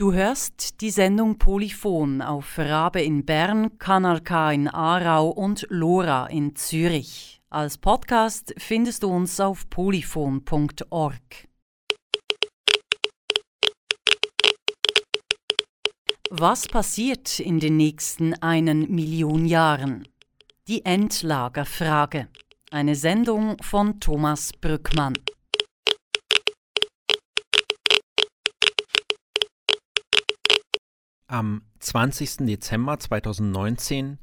Du hörst die Sendung Polyphon auf Rabe in Bern, Kanal K in Aarau und Lora in Zürich. Als Podcast findest du uns auf polyphon.org. Was passiert in den nächsten einen Million Jahren? Die Endlagerfrage. Eine Sendung von Thomas Brückmann. Am 20. Dezember 2019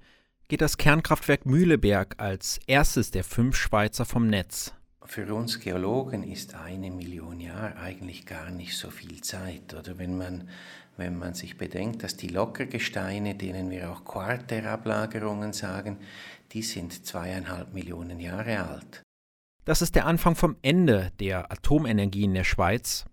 geht das Kernkraftwerk Mühleberg als erstes der fünf Schweizer vom Netz. Für uns Geologen ist eine Million Jahre eigentlich gar nicht so viel Zeit. Oder wenn man, wenn man sich bedenkt, dass die Lockergesteine, denen wir auch Quarterablagerungen sagen, die sind zweieinhalb Millionen Jahre alt. Das ist der Anfang vom Ende der Atomenergie in der Schweiz.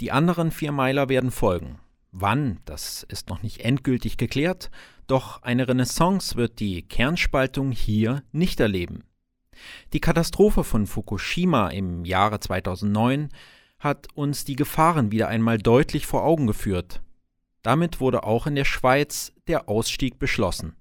Die anderen vier Meiler werden folgen. Wann, das ist noch nicht endgültig geklärt, doch eine Renaissance wird die Kernspaltung hier nicht erleben. Die Katastrophe von Fukushima im Jahre 2009 hat uns die Gefahren wieder einmal deutlich vor Augen geführt. Damit wurde auch in der Schweiz der Ausstieg beschlossen.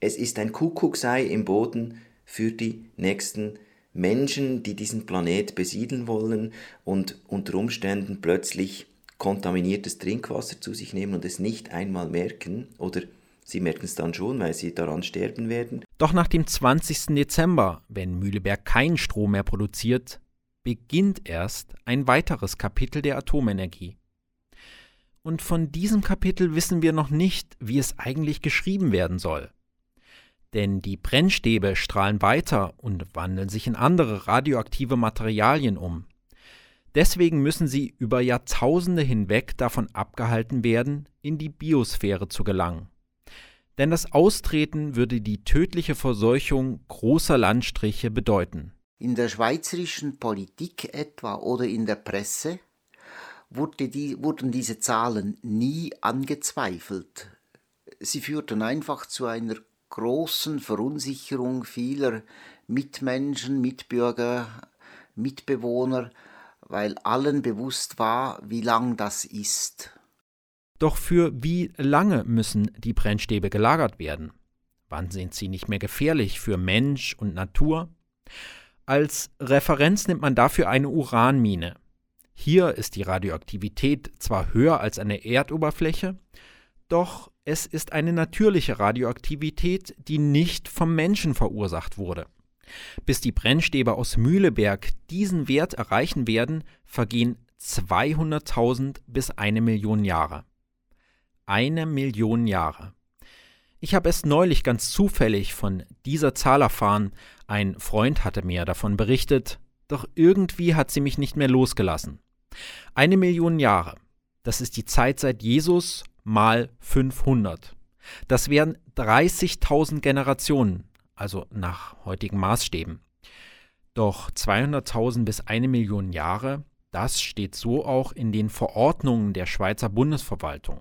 Es ist ein Kuckucksei im Boden für die nächsten Menschen, die diesen Planet besiedeln wollen und unter Umständen plötzlich kontaminiertes Trinkwasser zu sich nehmen und es nicht einmal merken oder sie merken es dann schon, weil sie daran sterben werden. Doch nach dem 20. Dezember, wenn Mühleberg keinen Strom mehr produziert, beginnt erst ein weiteres Kapitel der Atomenergie. Und von diesem Kapitel wissen wir noch nicht, wie es eigentlich geschrieben werden soll. Denn die Brennstäbe strahlen weiter und wandeln sich in andere radioaktive Materialien um. Deswegen müssen sie über Jahrtausende hinweg davon abgehalten werden, in die Biosphäre zu gelangen. Denn das Austreten würde die tödliche Verseuchung großer Landstriche bedeuten. In der schweizerischen Politik etwa oder in der Presse wurde die, wurden diese Zahlen nie angezweifelt. Sie führten einfach zu einer großen Verunsicherung vieler Mitmenschen, Mitbürger, Mitbewohner, weil allen bewusst war, wie lang das ist. Doch für wie lange müssen die Brennstäbe gelagert werden? Wann sind sie nicht mehr gefährlich für Mensch und Natur? Als Referenz nimmt man dafür eine Uranmine. Hier ist die Radioaktivität zwar höher als an der Erdoberfläche, doch es ist eine natürliche Radioaktivität, die nicht vom Menschen verursacht wurde. Bis die Brennstäbe aus Mühleberg diesen Wert erreichen werden, vergehen 200.000 bis eine Million Jahre. Eine Million Jahre. Ich habe es neulich ganz zufällig von dieser Zahl erfahren, ein Freund hatte mir davon berichtet, doch irgendwie hat sie mich nicht mehr losgelassen. Eine Million Jahre, das ist die Zeit seit Jesus mal 500. Das wären 30.000 Generationen, also nach heutigen Maßstäben. Doch 200.000 bis eine Million Jahre, das steht so auch in den Verordnungen der Schweizer Bundesverwaltung.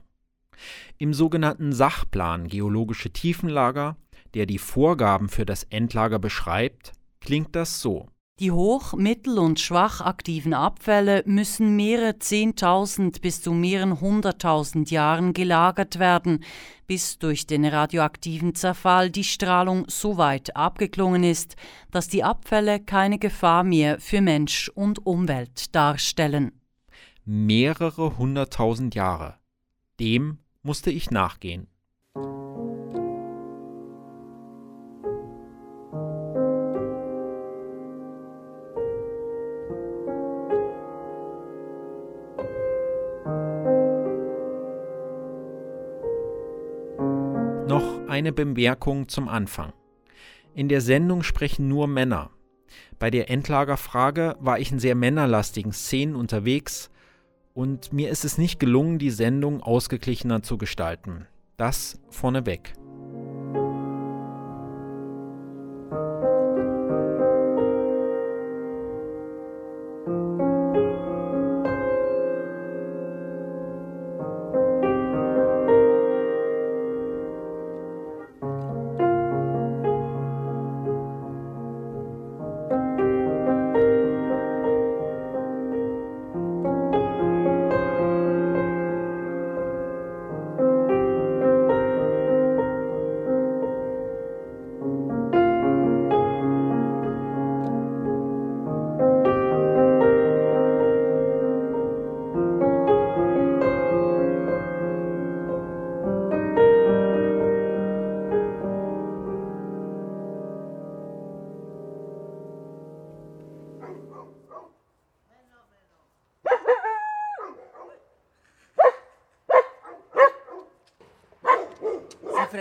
Im sogenannten Sachplan Geologische Tiefenlager, der die Vorgaben für das Endlager beschreibt, klingt das so. Die hoch-, mittel- und schwach aktiven Abfälle müssen mehrere Zehntausend bis zu mehreren hunderttausend Jahren gelagert werden, bis durch den radioaktiven Zerfall die Strahlung so weit abgeklungen ist, dass die Abfälle keine Gefahr mehr für Mensch und Umwelt darstellen. Mehrere hunderttausend Jahre. Dem musste ich nachgehen. Eine Bemerkung zum Anfang. In der Sendung sprechen nur Männer. Bei der Endlagerfrage war ich in sehr männerlastigen Szenen unterwegs und mir ist es nicht gelungen, die Sendung ausgeglichener zu gestalten. Das vorneweg.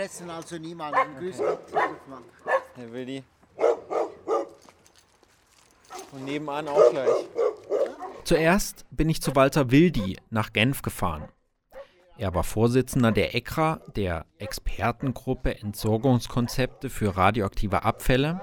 Fressen also niemanden. Grüß Gott. Herr Willi. Und nebenan auch gleich. Zuerst bin ich zu Walter Wildi nach Genf gefahren. Er war Vorsitzender der ECRA, der Expertengruppe Entsorgungskonzepte für radioaktive Abfälle.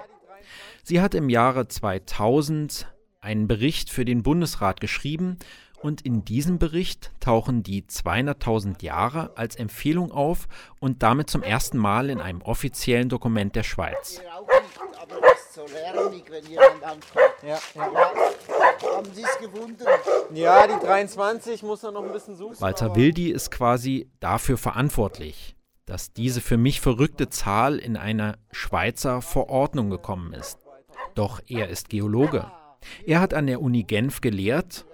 Sie hat im Jahre 2000 einen Bericht für den Bundesrat geschrieben und in diesem Bericht tauchen die 200.000 Jahre als Empfehlung auf und damit zum ersten Mal in einem offiziellen Dokument der Schweiz. Aber das ist so lärmig, wenn jemand ankommt. Ja, ja. ja. Haben Sie es gefunden? Ja, die 23 muss er noch ein bisschen suchen. Walter Wildi ist quasi dafür verantwortlich, dass diese für mich verrückte Zahl in einer Schweizer Verordnung gekommen ist. Doch er ist Geologe. Er hat an der Uni Genf gelehrt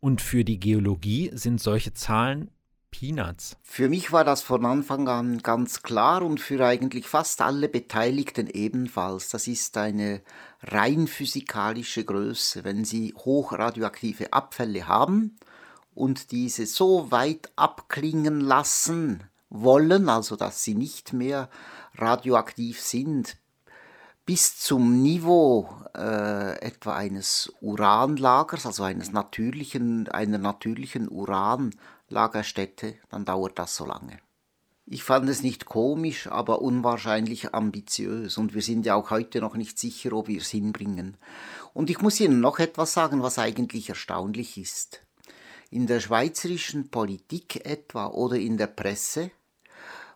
und für die Geologie sind solche Zahlen Peanuts. Für mich war das von Anfang an ganz klar und für eigentlich fast alle Beteiligten ebenfalls. Das ist eine rein physikalische Größe. Wenn Sie hochradioaktive Abfälle haben und diese so weit abklingen lassen wollen, also dass sie nicht mehr radioaktiv sind, bis zum Niveau äh, etwa eines Uranlagers, also eines natürlichen, einer natürlichen Uranlagerstätte, dann dauert das so lange. Ich fand es nicht komisch, aber unwahrscheinlich ambitiös und wir sind ja auch heute noch nicht sicher, ob wir es hinbringen. Und ich muss Ihnen noch etwas sagen, was eigentlich erstaunlich ist. In der schweizerischen Politik etwa oder in der Presse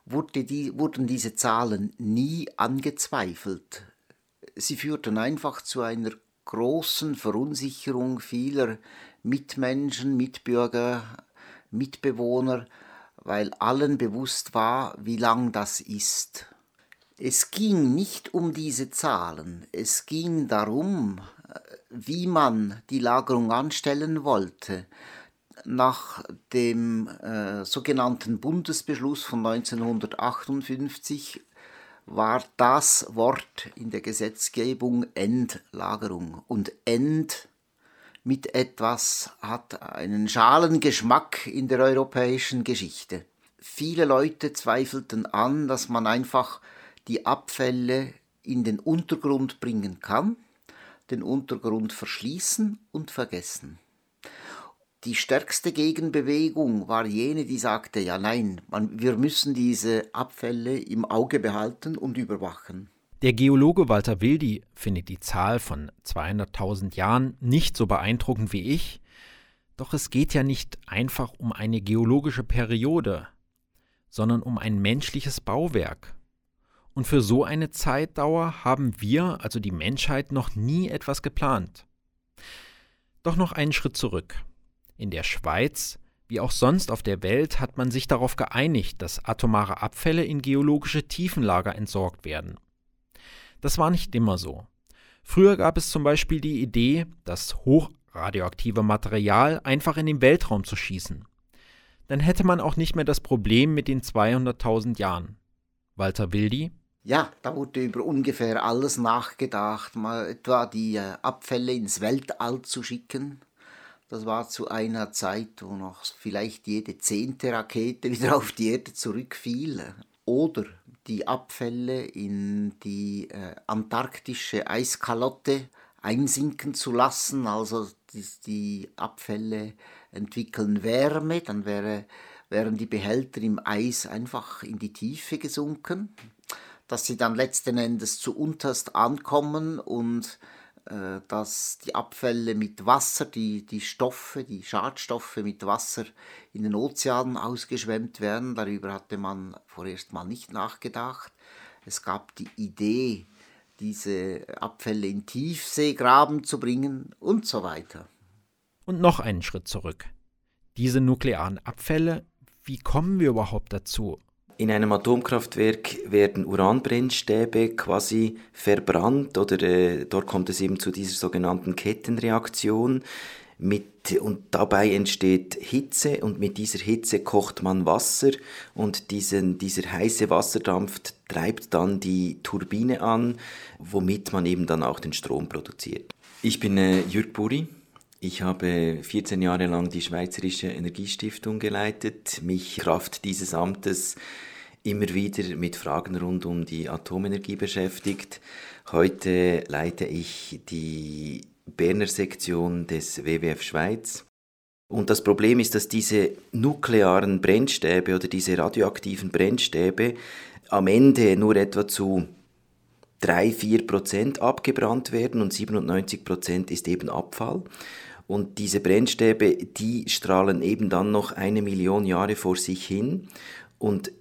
wurde die, wurden diese Zahlen nie angezweifelt, sie führten einfach zu einer großen Verunsicherung vieler Mitmenschen, Mitbürger, Mitbewohner, weil allen bewusst war, wie lang das ist. Es ging nicht um diese Zahlen, es ging darum, wie man die Lagerung anstellen wollte. Nach dem äh, sogenannten Bundesbeschluss von 1958 war das Wort in der Gesetzgebung Endlagerung. Und End mit etwas hat einen schalen Geschmack in der europäischen Geschichte. Viele Leute zweifelten an, dass man einfach die Abfälle in den Untergrund bringen kann, den Untergrund verschließen und vergessen. Die stärkste Gegenbewegung war jene, die sagte, ja nein, man, wir müssen diese Abfälle im Auge behalten und überwachen. Der Geologe Walter Wildi findet die Zahl von 200.000 Jahren nicht so beeindruckend wie ich, doch es geht ja nicht einfach um eine geologische Periode, sondern um ein menschliches Bauwerk. Und für so eine Zeitdauer haben wir, also die Menschheit, noch nie etwas geplant. Doch noch einen Schritt zurück. In der Schweiz wie auch sonst auf der Welt hat man sich darauf geeinigt, dass atomare Abfälle in geologische Tiefenlager entsorgt werden. Das war nicht immer so. Früher gab es zum Beispiel die Idee, das hochradioaktive Material einfach in den Weltraum zu schießen. Dann hätte man auch nicht mehr das Problem mit den 200.000 Jahren. Walter Wildi? Ja, da wurde über ungefähr alles nachgedacht, mal etwa die äh, Abfälle ins Weltall zu schicken, das war zu einer Zeit, wo noch vielleicht jede zehnte Rakete wieder auf die Erde zurückfiel. Oder die Abfälle in die äh, antarktische Eiskalotte einsinken zu lassen. Also die, die Abfälle entwickeln Wärme, dann wäre, wären die Behälter im Eis einfach in die Tiefe gesunken, dass sie dann letzten Endes zu unterst ankommen und dass die Abfälle mit Wasser, die, die Stoffe, die Schadstoffe mit Wasser in den Ozeanen ausgeschwemmt werden. Darüber hatte man vorerst mal nicht nachgedacht. Es gab die Idee, diese Abfälle in Tiefseegraben zu bringen und so weiter. Und noch einen Schritt zurück. Diese nuklearen Abfälle, wie kommen wir überhaupt dazu? In einem Atomkraftwerk werden Uranbrennstäbe quasi verbrannt oder äh, dort kommt es eben zu dieser sogenannten Kettenreaktion. Mit, und dabei entsteht Hitze und mit dieser Hitze kocht man Wasser und diesen, dieser heiße Wasserdampf treibt dann die Turbine an, womit man eben dann auch den Strom produziert. Ich bin äh, Jürg Buri. Ich habe 14 Jahre lang die Schweizerische Energiestiftung geleitet, mich Kraft dieses Amtes immer wieder mit Fragen rund um die Atomenergie beschäftigt. Heute leite ich die Berner Sektion des WWF Schweiz. Und das Problem ist, dass diese nuklearen Brennstäbe oder diese radioaktiven Brennstäbe am Ende nur etwa zu 3-4 Prozent abgebrannt werden und 97 Prozent ist eben Abfall. Und diese Brennstäbe, die strahlen eben dann noch eine Million Jahre vor sich hin und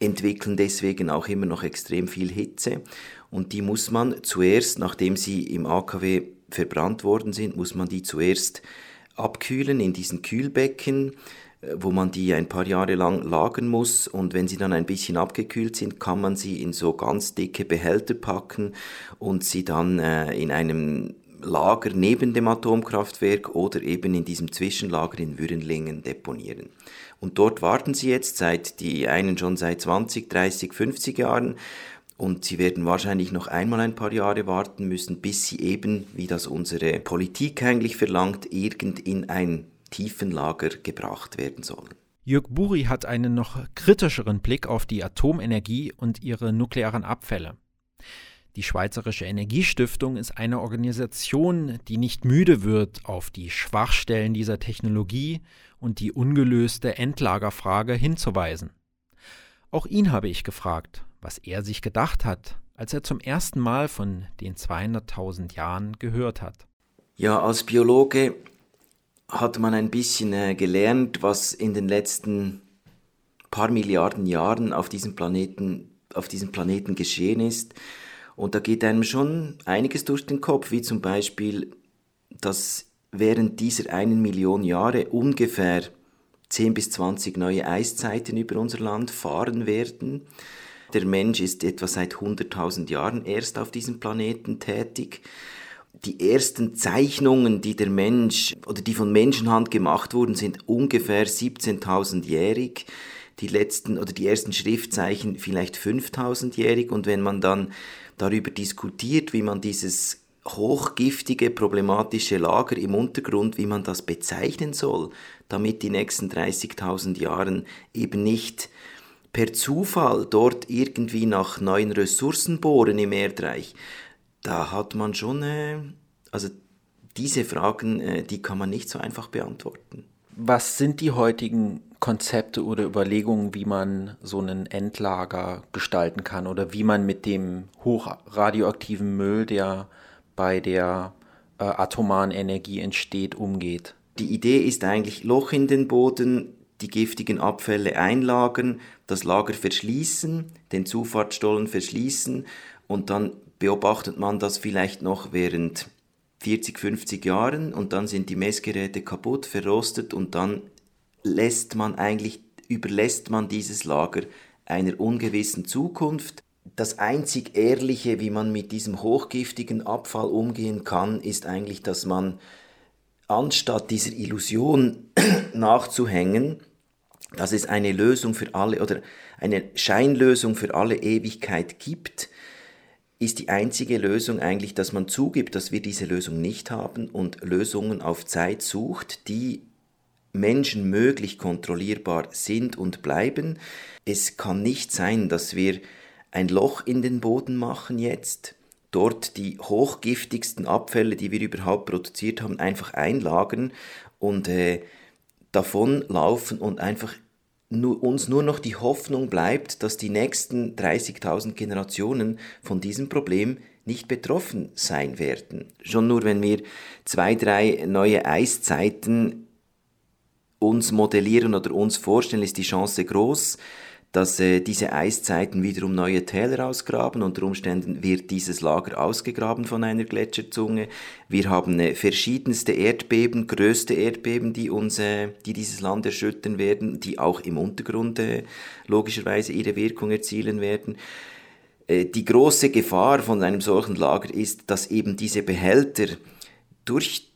entwickeln deswegen auch immer noch extrem viel Hitze. Und die muss man zuerst, nachdem sie im AKW verbrannt worden sind, muss man die zuerst abkühlen in diesen Kühlbecken wo man die ein paar Jahre lang lagern muss und wenn sie dann ein bisschen abgekühlt sind, kann man sie in so ganz dicke Behälter packen und sie dann äh, in einem Lager neben dem Atomkraftwerk oder eben in diesem Zwischenlager in Würenlingen deponieren. Und dort warten sie jetzt seit die einen schon seit 20, 30, 50 Jahren und sie werden wahrscheinlich noch einmal ein paar Jahre warten müssen, bis sie eben, wie das unsere Politik eigentlich verlangt, irgend in ein Tiefenlager gebracht werden sollen. Jörg Buri hat einen noch kritischeren Blick auf die Atomenergie und ihre nuklearen Abfälle. Die Schweizerische Energiestiftung ist eine Organisation, die nicht müde wird, auf die Schwachstellen dieser Technologie und die ungelöste Endlagerfrage hinzuweisen. Auch ihn habe ich gefragt, was er sich gedacht hat, als er zum ersten Mal von den 200.000 Jahren gehört hat. Ja, als Biologe hat man ein bisschen äh, gelernt, was in den letzten paar Milliarden Jahren auf diesem Planeten, auf diesem Planeten geschehen ist. Und da geht einem schon einiges durch den Kopf, wie zum Beispiel, dass während dieser einen Million Jahre ungefähr 10 bis 20 neue Eiszeiten über unser Land fahren werden. Der Mensch ist etwa seit 100.000 Jahren erst auf diesem Planeten tätig die ersten Zeichnungen, die der Mensch oder die von Menschenhand gemacht wurden, sind ungefähr 17.000-jährig. Die letzten oder die ersten Schriftzeichen vielleicht 5000-jährig. Und wenn man dann darüber diskutiert, wie man dieses hochgiftige, problematische Lager im Untergrund, wie man das bezeichnen soll, damit die nächsten 30.000 Jahren eben nicht per Zufall dort irgendwie nach neuen Ressourcen bohren im Erdreich, da hat man schon, äh, also diese Fragen, äh, die kann man nicht so einfach beantworten. Was sind die heutigen Konzepte oder Überlegungen, wie man so einen Endlager gestalten kann oder wie man mit dem hochradioaktiven Müll, der bei der äh, atomaren Energie entsteht, umgeht? Die Idee ist eigentlich Loch in den Boden, die giftigen Abfälle einlagern, das Lager verschließen, den Zufahrtsstollen verschließen und dann beobachtet man das vielleicht noch während 40, 50 Jahren und dann sind die Messgeräte kaputt, verrostet und dann lässt man eigentlich, überlässt man dieses Lager einer ungewissen Zukunft. Das einzig Ehrliche, wie man mit diesem hochgiftigen Abfall umgehen kann, ist eigentlich, dass man anstatt dieser Illusion nachzuhängen, dass es eine Lösung für alle oder eine Scheinlösung für alle Ewigkeit gibt, ist die einzige Lösung eigentlich, dass man zugibt, dass wir diese Lösung nicht haben und Lösungen auf Zeit sucht, die menschenmöglich kontrollierbar sind und bleiben. Es kann nicht sein, dass wir ein Loch in den Boden machen jetzt, dort die hochgiftigsten Abfälle, die wir überhaupt produziert haben, einfach einlagern und äh, davon laufen und einfach nur, uns nur noch die Hoffnung bleibt, dass die nächsten 30.000 Generationen von diesem Problem nicht betroffen sein werden. Schon nur wenn wir zwei, drei neue Eiszeiten uns modellieren oder uns vorstellen, ist die Chance groß, dass äh, diese Eiszeiten wiederum neue Täler ausgraben. Unter Umständen wird dieses Lager ausgegraben von einer Gletscherzunge. Wir haben äh, verschiedenste Erdbeben, größte Erdbeben, die uns, äh, die dieses Land erschüttern werden, die auch im Untergrund äh, logischerweise ihre Wirkung erzielen werden. Äh, die große Gefahr von einem solchen Lager ist, dass eben diese Behälter durch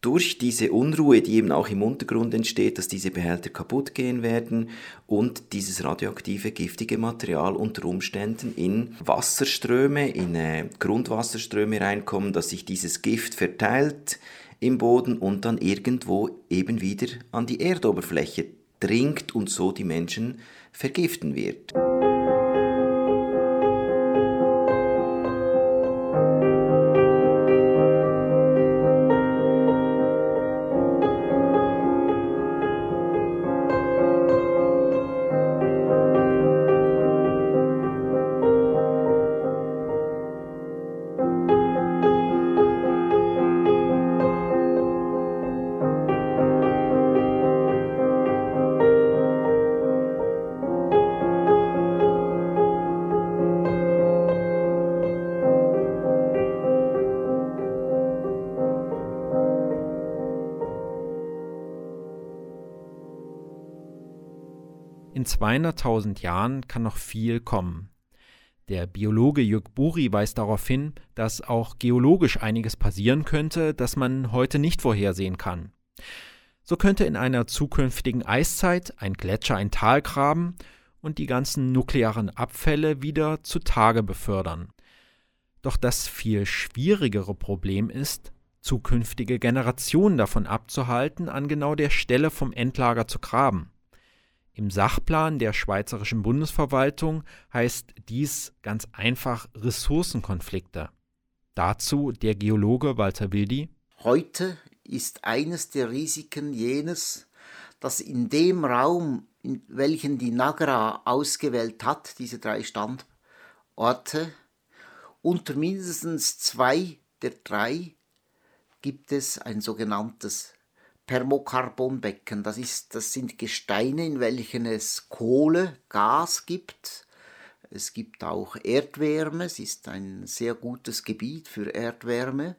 durch diese Unruhe, die eben auch im Untergrund entsteht, dass diese Behälter kaputt gehen werden und dieses radioaktive, giftige Material unter Umständen in Wasserströme, in äh, Grundwasserströme reinkommen, dass sich dieses Gift verteilt im Boden und dann irgendwo eben wieder an die Erdoberfläche dringt und so die Menschen vergiften wird. 200.000 Jahren kann noch viel kommen. Der Biologe Jörg Buri weist darauf hin, dass auch geologisch einiges passieren könnte, das man heute nicht vorhersehen kann. So könnte in einer zukünftigen Eiszeit ein Gletscher ein Tal graben und die ganzen nuklearen Abfälle wieder zutage befördern. Doch das viel schwierigere Problem ist, zukünftige Generationen davon abzuhalten, an genau der Stelle vom Endlager zu graben. Im Sachplan der Schweizerischen Bundesverwaltung heißt dies ganz einfach Ressourcenkonflikte. Dazu der Geologe Walter Wildi. Heute ist eines der Risiken jenes, dass in dem Raum, in welchen die Nagra ausgewählt hat, diese drei Standorte, unter mindestens zwei der drei gibt es ein sogenanntes Permokarbonbecken. Das, ist, das sind Gesteine, in welchen es Kohle, Gas gibt. Es gibt auch Erdwärme. Es ist ein sehr gutes Gebiet für Erdwärme.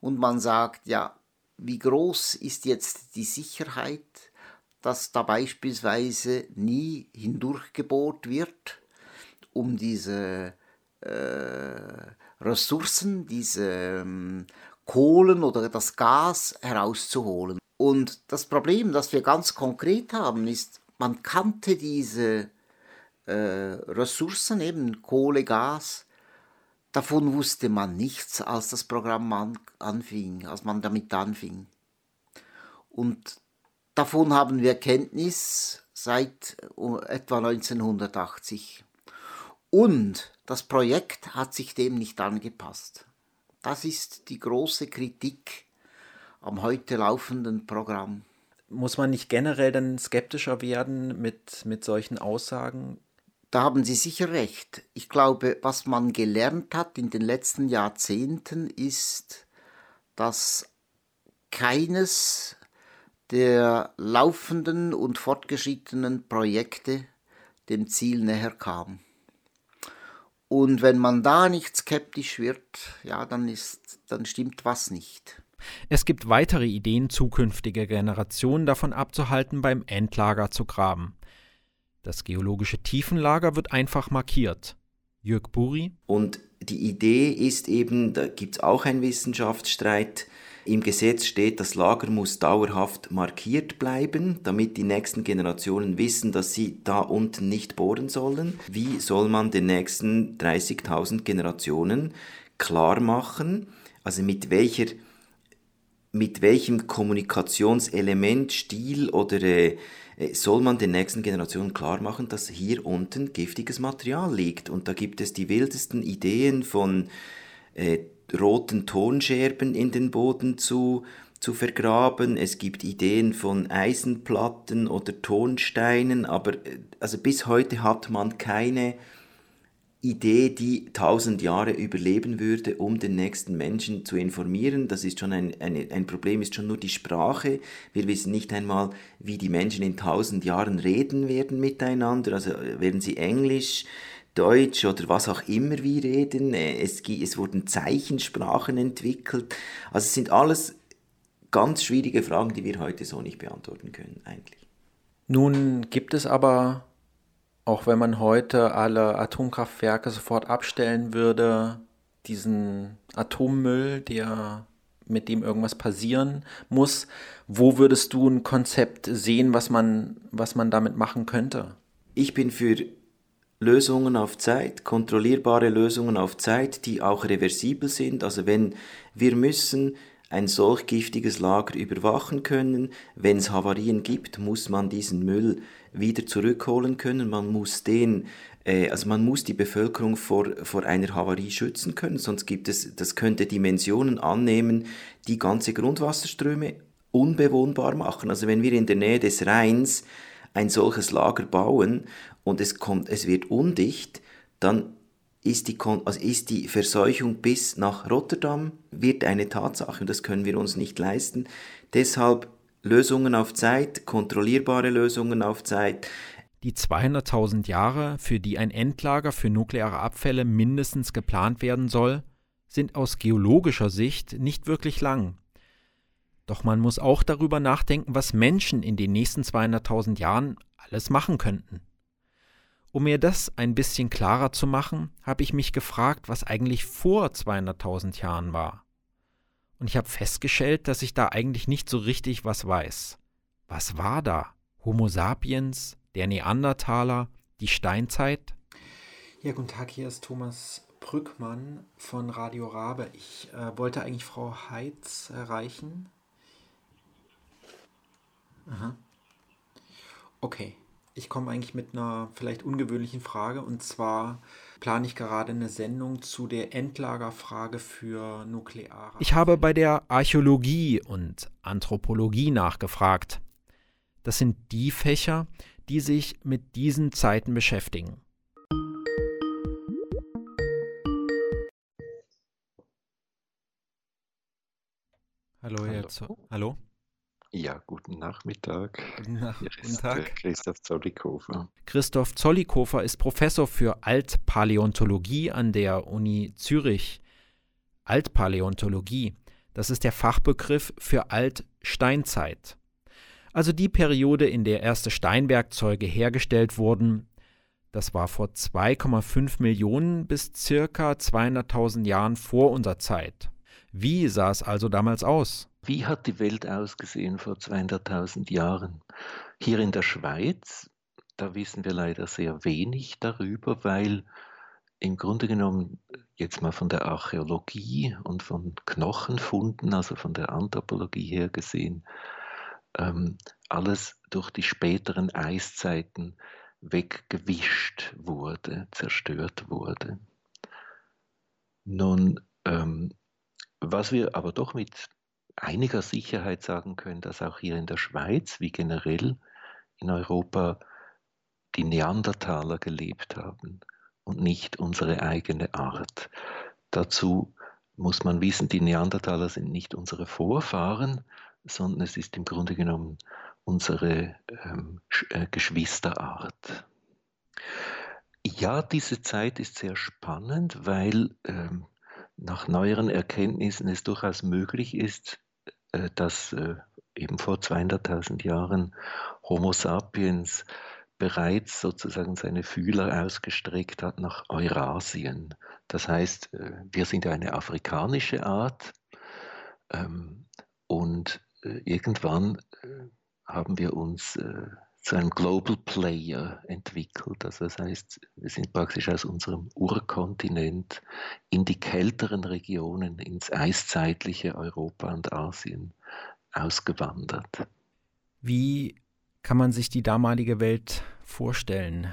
Und man sagt, ja, wie groß ist jetzt die Sicherheit, dass da beispielsweise nie hindurchgebohrt wird, um diese äh, Ressourcen, diese ähm, Kohlen oder das Gas herauszuholen. Und das Problem, das wir ganz konkret haben, ist, man kannte diese äh, Ressourcen, eben Kohle, Gas, davon wusste man nichts, als das Programm an, anfing, als man damit anfing. Und davon haben wir Kenntnis seit äh, etwa 1980. Und das Projekt hat sich dem nicht angepasst. Das ist die große Kritik am heute laufenden Programm. Muss man nicht generell dann skeptischer werden mit, mit solchen Aussagen? Da haben Sie sicher recht. Ich glaube, was man gelernt hat in den letzten Jahrzehnten ist, dass keines der laufenden und fortgeschrittenen Projekte dem Ziel näher kam. Und wenn man da nicht skeptisch wird, ja, dann ist, dann stimmt was nicht. Es gibt weitere Ideen, zukünftige Generationen davon abzuhalten, beim Endlager zu graben. Das geologische Tiefenlager wird einfach markiert. Jörg Buri. Und die Idee ist eben, da gibt es auch einen Wissenschaftsstreit, im Gesetz steht, das Lager muss dauerhaft markiert bleiben, damit die nächsten Generationen wissen, dass sie da unten nicht bohren sollen. Wie soll man den nächsten 30.000 Generationen klar machen, also mit welcher mit welchem Kommunikationselement, Stil oder äh, soll man den nächsten Generationen klar machen, dass hier unten giftiges Material liegt. Und da gibt es die wildesten Ideen von äh, roten Tonscherben in den Boden zu, zu vergraben. Es gibt Ideen von Eisenplatten oder Tonsteinen, aber äh, also bis heute hat man keine Idee, die tausend Jahre überleben würde, um den nächsten Menschen zu informieren. Das ist schon ein, ein, ein Problem, ist schon nur die Sprache. Wir wissen nicht einmal, wie die Menschen in tausend Jahren reden werden miteinander. Also werden sie Englisch, Deutsch oder was auch immer wir reden. Es, es wurden Zeichensprachen entwickelt. Also es sind alles ganz schwierige Fragen, die wir heute so nicht beantworten können eigentlich. Nun gibt es aber auch wenn man heute alle Atomkraftwerke sofort abstellen würde, diesen Atommüll, der mit dem irgendwas passieren muss, wo würdest du ein Konzept sehen, was man, was man damit machen könnte? Ich bin für Lösungen auf Zeit, kontrollierbare Lösungen auf Zeit, die auch reversibel sind. Also wenn wir müssen ein solch giftiges Lager überwachen können. Wenn es Havarien gibt, muss man diesen Müll wieder zurückholen können. Man muss den äh, also man muss die Bevölkerung vor, vor einer Havarie schützen können, sonst gibt es, das könnte Dimensionen annehmen, die ganze Grundwasserströme unbewohnbar machen. Also wenn wir in der Nähe des Rheins ein solches Lager bauen und es kommt, es wird undicht, dann ist die, also ist die Verseuchung bis nach Rotterdam, wird eine Tatsache und das können wir uns nicht leisten. Deshalb Lösungen auf Zeit, kontrollierbare Lösungen auf Zeit. Die 200.000 Jahre, für die ein Endlager für nukleare Abfälle mindestens geplant werden soll, sind aus geologischer Sicht nicht wirklich lang. Doch man muss auch darüber nachdenken, was Menschen in den nächsten 200.000 Jahren alles machen könnten. Um mir das ein bisschen klarer zu machen, habe ich mich gefragt, was eigentlich vor 200.000 Jahren war. Und ich habe festgestellt, dass ich da eigentlich nicht so richtig was weiß. Was war da? Homo sapiens, der Neandertaler, die Steinzeit? Ja, guten Tag, hier ist Thomas Brückmann von Radio Rabe. Ich äh, wollte eigentlich Frau Heitz erreichen. Aha. Okay, ich komme eigentlich mit einer vielleicht ungewöhnlichen Frage und zwar plane ich gerade eine Sendung zu der Endlagerfrage für nukleare. Ich habe bei der Archäologie und Anthropologie nachgefragt. Das sind die Fächer, die sich mit diesen Zeiten beschäftigen. Hallo, Hallo. Jetzt. Hallo. Ja, guten Nachmittag. Guten, Nach guten Tag. Christoph Zollikofer. Christoph Zollikofer ist Professor für Altpaläontologie an der Uni Zürich. Altpaläontologie, das ist der Fachbegriff für Altsteinzeit. Also die Periode, in der erste Steinwerkzeuge hergestellt wurden, das war vor 2,5 Millionen bis circa 200.000 Jahren vor unserer Zeit. Wie sah es also damals aus? Wie hat die Welt ausgesehen vor 200.000 Jahren? Hier in der Schweiz, da wissen wir leider sehr wenig darüber, weil im Grunde genommen jetzt mal von der Archäologie und von Knochenfunden, also von der Anthropologie her gesehen, ähm, alles durch die späteren Eiszeiten weggewischt wurde, zerstört wurde. Nun, ähm, was wir aber doch mit einiger Sicherheit sagen können, dass auch hier in der Schweiz wie generell in Europa die Neandertaler gelebt haben und nicht unsere eigene Art. Dazu muss man wissen, die Neandertaler sind nicht unsere Vorfahren, sondern es ist im Grunde genommen unsere ähm, äh, Geschwisterart. Ja, diese Zeit ist sehr spannend, weil ähm, nach neueren Erkenntnissen es durchaus möglich ist, dass äh, eben vor 200.000 Jahren Homo sapiens bereits sozusagen seine Fühler ausgestreckt hat nach Eurasien. Das heißt, äh, wir sind eine afrikanische Art ähm, und irgendwann haben wir uns zu einem Global Player entwickelt. Also das heißt, wir sind praktisch aus unserem Urkontinent in die kälteren Regionen, ins eiszeitliche Europa und Asien ausgewandert. Wie kann man sich die damalige Welt vorstellen?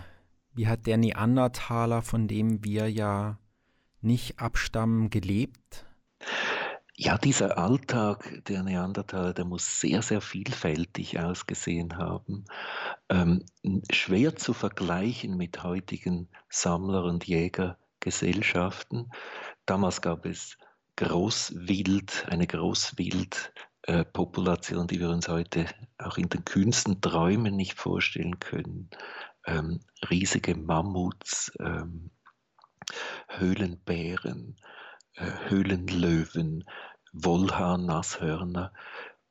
Wie hat der Neandertaler, von dem wir ja nicht abstammen, gelebt? Ja, dieser Alltag der Neandertaler, der muss sehr, sehr vielfältig ausgesehen haben. Ähm, schwer zu vergleichen mit heutigen Sammler- und Jägergesellschaften. Damals gab es Großwild, eine Großwildpopulation, äh, die wir uns heute auch in den kühnsten Träumen nicht vorstellen können. Ähm, riesige Mammuts, ähm, Höhlenbären, Höhlenlöwen, Wollhahn, Nashörner.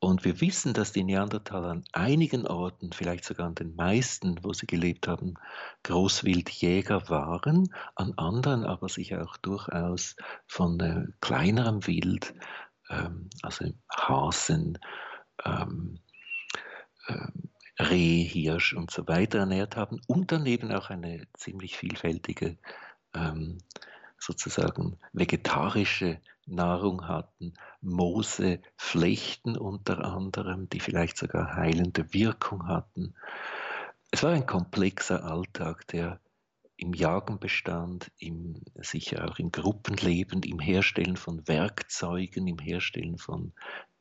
Und wir wissen, dass die Neandertaler an einigen Orten, vielleicht sogar an den meisten, wo sie gelebt haben, Großwildjäger waren, an anderen aber sich auch durchaus von äh, kleinerem Wild, ähm, also Hasen, ähm, ähm, Reh, Hirsch und so weiter ernährt haben und daneben auch eine ziemlich vielfältige ähm, sozusagen vegetarische Nahrung hatten, Moose, Flechten unter anderem, die vielleicht sogar heilende Wirkung hatten. Es war ein komplexer Alltag, der im Jagen bestand, im, sicher auch im Gruppenleben, im Herstellen von Werkzeugen, im Herstellen von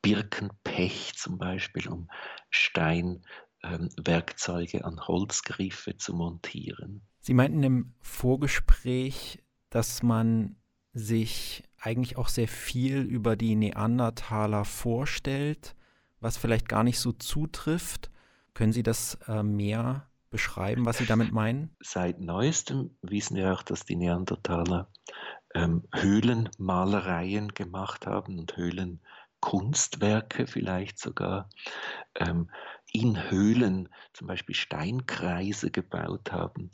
Birkenpech zum Beispiel, um Steinwerkzeuge ähm, an Holzgriffe zu montieren. Sie meinten im Vorgespräch, dass man sich eigentlich auch sehr viel über die Neandertaler vorstellt, was vielleicht gar nicht so zutrifft. Können Sie das äh, mehr beschreiben, was Sie damit meinen? Seit neuestem wissen wir auch, dass die Neandertaler ähm, Höhlenmalereien gemacht haben und Höhlenkunstwerke vielleicht sogar. Ähm, in Höhlen zum Beispiel Steinkreise gebaut haben.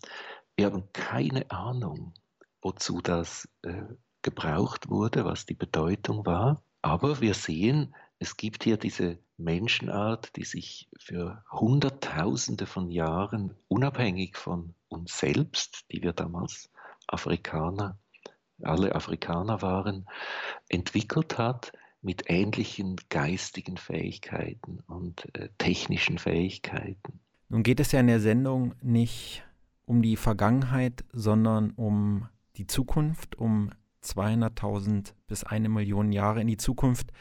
Wir haben keine Ahnung, wozu das äh, gebraucht wurde, was die Bedeutung war. Aber wir sehen, es gibt hier diese Menschenart, die sich für Hunderttausende von Jahren unabhängig von uns selbst, die wir damals Afrikaner, alle Afrikaner waren, entwickelt hat mit ähnlichen geistigen Fähigkeiten und äh, technischen Fähigkeiten. Nun geht es ja in der Sendung nicht um die Vergangenheit, sondern um die Zukunft, um 200.000 bis eine Million Jahre in die Zukunft.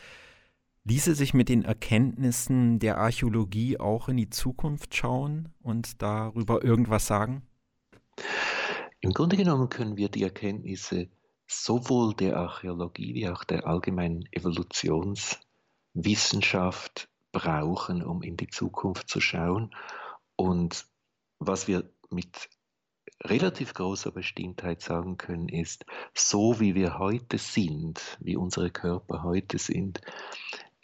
Ließe sich mit den Erkenntnissen der Archäologie auch in die Zukunft schauen und darüber irgendwas sagen? Im Grunde genommen können wir die Erkenntnisse sowohl der Archäologie wie auch der allgemeinen Evolutionswissenschaft brauchen, um in die Zukunft zu schauen. Und was wir mit relativ großer Bestimmtheit sagen können, ist, so wie wir heute sind, wie unsere Körper heute sind,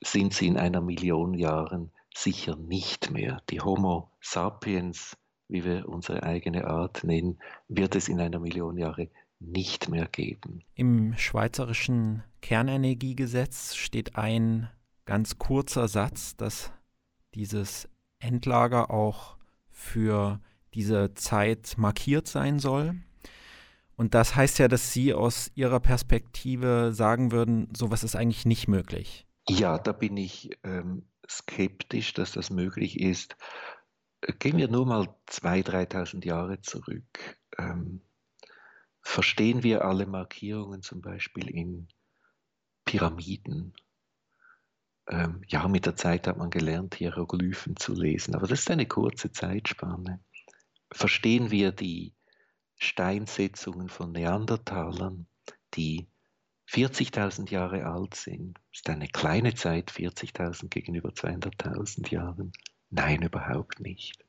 sind sie in einer Million Jahren sicher nicht mehr. Die Homo sapiens, wie wir unsere eigene Art nennen, wird es in einer Million Jahre nicht mehr geben. Im schweizerischen Kernenergiegesetz steht ein ganz kurzer Satz, dass dieses Endlager auch für diese Zeit markiert sein soll. Und das heißt ja, dass Sie aus Ihrer Perspektive sagen würden, sowas ist eigentlich nicht möglich. Ja, da bin ich ähm, skeptisch, dass das möglich ist. Gehen wir nur mal 2.000, 3.000 Jahre zurück. Ähm, verstehen wir alle Markierungen zum Beispiel in Pyramiden? Ähm, ja, mit der Zeit hat man gelernt, Hieroglyphen zu lesen, aber das ist eine kurze Zeitspanne. Verstehen wir die Steinsetzungen von Neandertalern, die 40.000 Jahre alt sind, ist eine kleine Zeit, 40.000 gegenüber 200.000 Jahren. Nein, überhaupt nicht.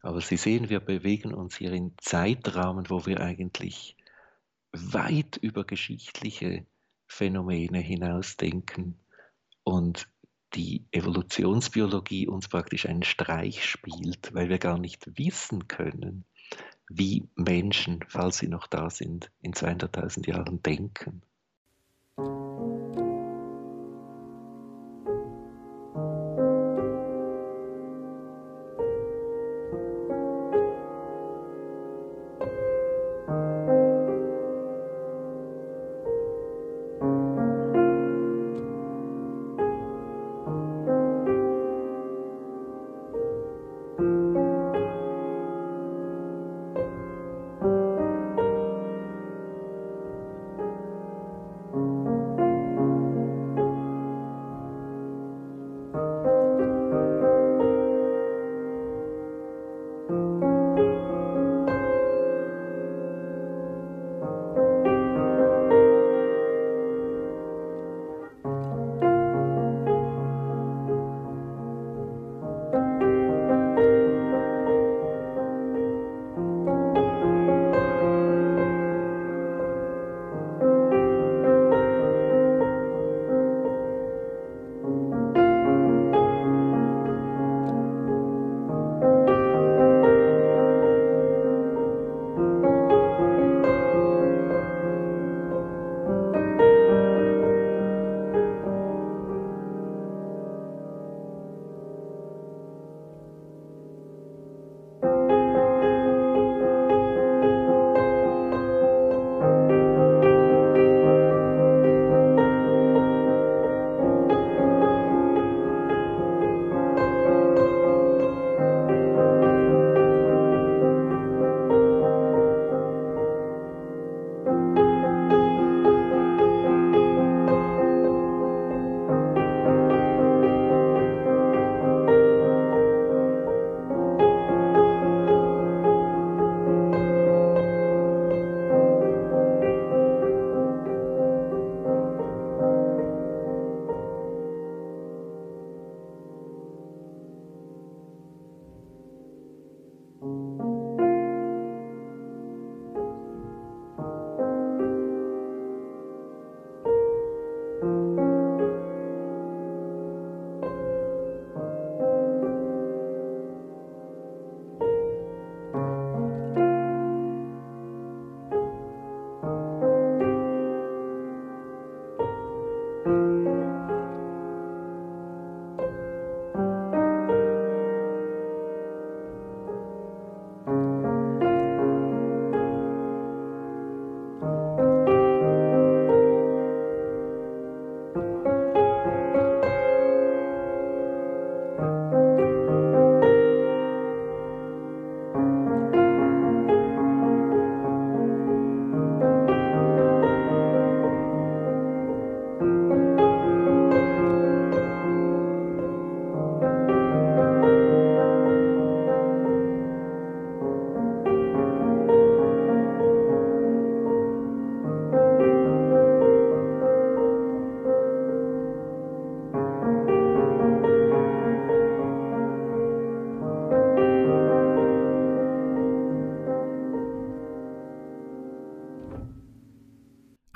Aber Sie sehen, wir bewegen uns hier in Zeitrahmen, wo wir eigentlich weit über geschichtliche Phänomene hinausdenken und die Evolutionsbiologie uns praktisch einen Streich spielt, weil wir gar nicht wissen können, wie Menschen, falls sie noch da sind, in 200.000 Jahren denken.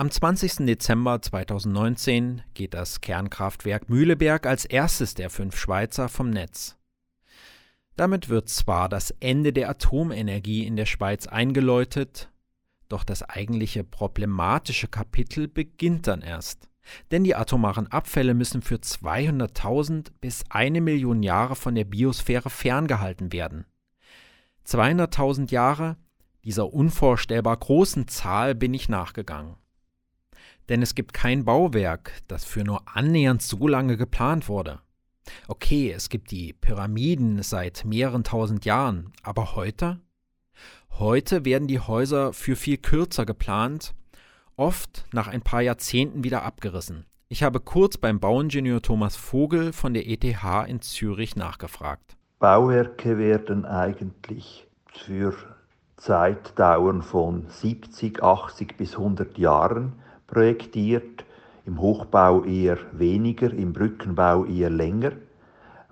Am 20. Dezember 2019 geht das Kernkraftwerk Mühleberg als erstes der fünf Schweizer vom Netz. Damit wird zwar das Ende der Atomenergie in der Schweiz eingeläutet, doch das eigentliche problematische Kapitel beginnt dann erst. Denn die atomaren Abfälle müssen für 200.000 bis eine Million Jahre von der Biosphäre ferngehalten werden. 200.000 Jahre, dieser unvorstellbar großen Zahl bin ich nachgegangen. Denn es gibt kein Bauwerk, das für nur annähernd so lange geplant wurde. Okay, es gibt die Pyramiden seit mehreren tausend Jahren, aber heute? Heute werden die Häuser für viel kürzer geplant, oft nach ein paar Jahrzehnten wieder abgerissen. Ich habe kurz beim Bauingenieur Thomas Vogel von der ETH in Zürich nachgefragt. Bauwerke werden eigentlich für Zeitdauern von 70, 80 bis 100 Jahren projektiert, im Hochbau eher weniger, im Brückenbau eher länger,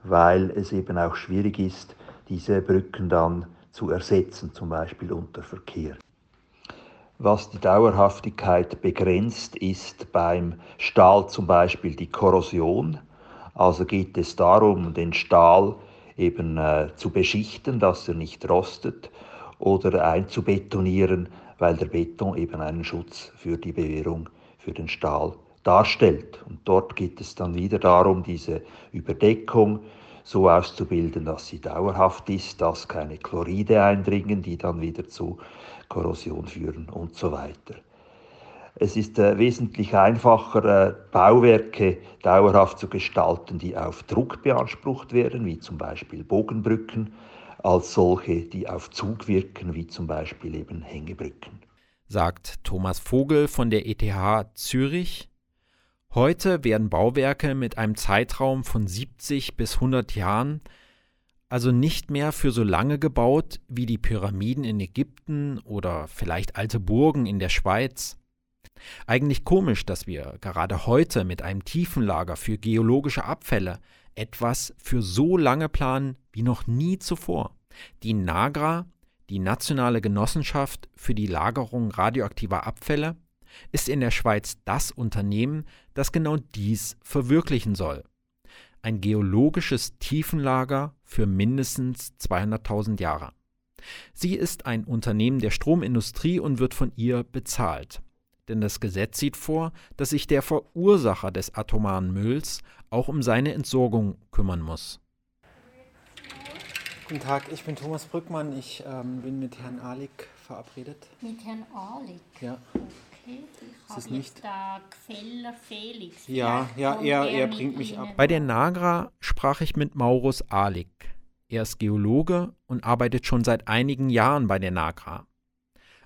weil es eben auch schwierig ist, diese Brücken dann zu ersetzen, zum Beispiel unter Verkehr. Was die Dauerhaftigkeit begrenzt, ist beim Stahl zum Beispiel die Korrosion. Also geht es darum, den Stahl eben äh, zu beschichten, dass er nicht rostet oder einzubetonieren, weil der Beton eben einen Schutz für die Bewährung für den Stahl darstellt. Und dort geht es dann wieder darum, diese Überdeckung so auszubilden, dass sie dauerhaft ist, dass keine Chloride eindringen, die dann wieder zu Korrosion führen und so weiter. Es ist äh, wesentlich einfacher, äh, Bauwerke dauerhaft zu gestalten, die auf Druck beansprucht werden, wie zum Beispiel Bogenbrücken, als solche, die auf Zug wirken, wie zum Beispiel eben Hängebrücken. Sagt Thomas Vogel von der ETH Zürich. Heute werden Bauwerke mit einem Zeitraum von 70 bis 100 Jahren also nicht mehr für so lange gebaut wie die Pyramiden in Ägypten oder vielleicht alte Burgen in der Schweiz. Eigentlich komisch, dass wir gerade heute mit einem Tiefenlager für geologische Abfälle etwas für so lange planen wie noch nie zuvor. Die NAGRA, die Nationale Genossenschaft für die Lagerung radioaktiver Abfälle, ist in der Schweiz das Unternehmen, das genau dies verwirklichen soll ein geologisches Tiefenlager für mindestens 200.000 Jahre. Sie ist ein Unternehmen der Stromindustrie und wird von ihr bezahlt. Denn das Gesetz sieht vor, dass sich der Verursacher des atomaren Mülls auch um seine Entsorgung kümmern muss. Guten Tag, ich bin Thomas Brückmann. Ich ähm, bin mit Herrn Alik verabredet. Mit Herrn Alik? Ja. Okay, ich habe nicht da Gefeller Felix. Ja, ja, er, er bringt mich ab. Bei der Nagra sprach ich mit Maurus Alik. Er ist Geologe und arbeitet schon seit einigen Jahren bei der Nagra.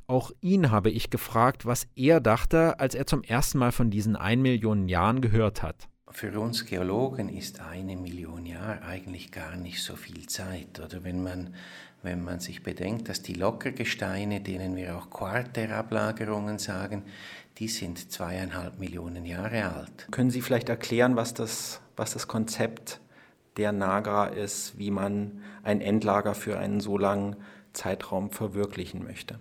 Auch ihn habe ich gefragt, was er dachte, als er zum ersten Mal von diesen 1 Million Jahren gehört hat. Für uns Geologen ist eine Million Jahre eigentlich gar nicht so viel Zeit. Oder wenn man wenn man sich bedenkt, dass die Lockergesteine, denen wir auch Quarterablagerungen sagen, die sind zweieinhalb Millionen Jahre alt. Können Sie vielleicht erklären, was das, was das Konzept der Nagra ist, wie man ein Endlager für einen so langen Zeitraum verwirklichen möchte?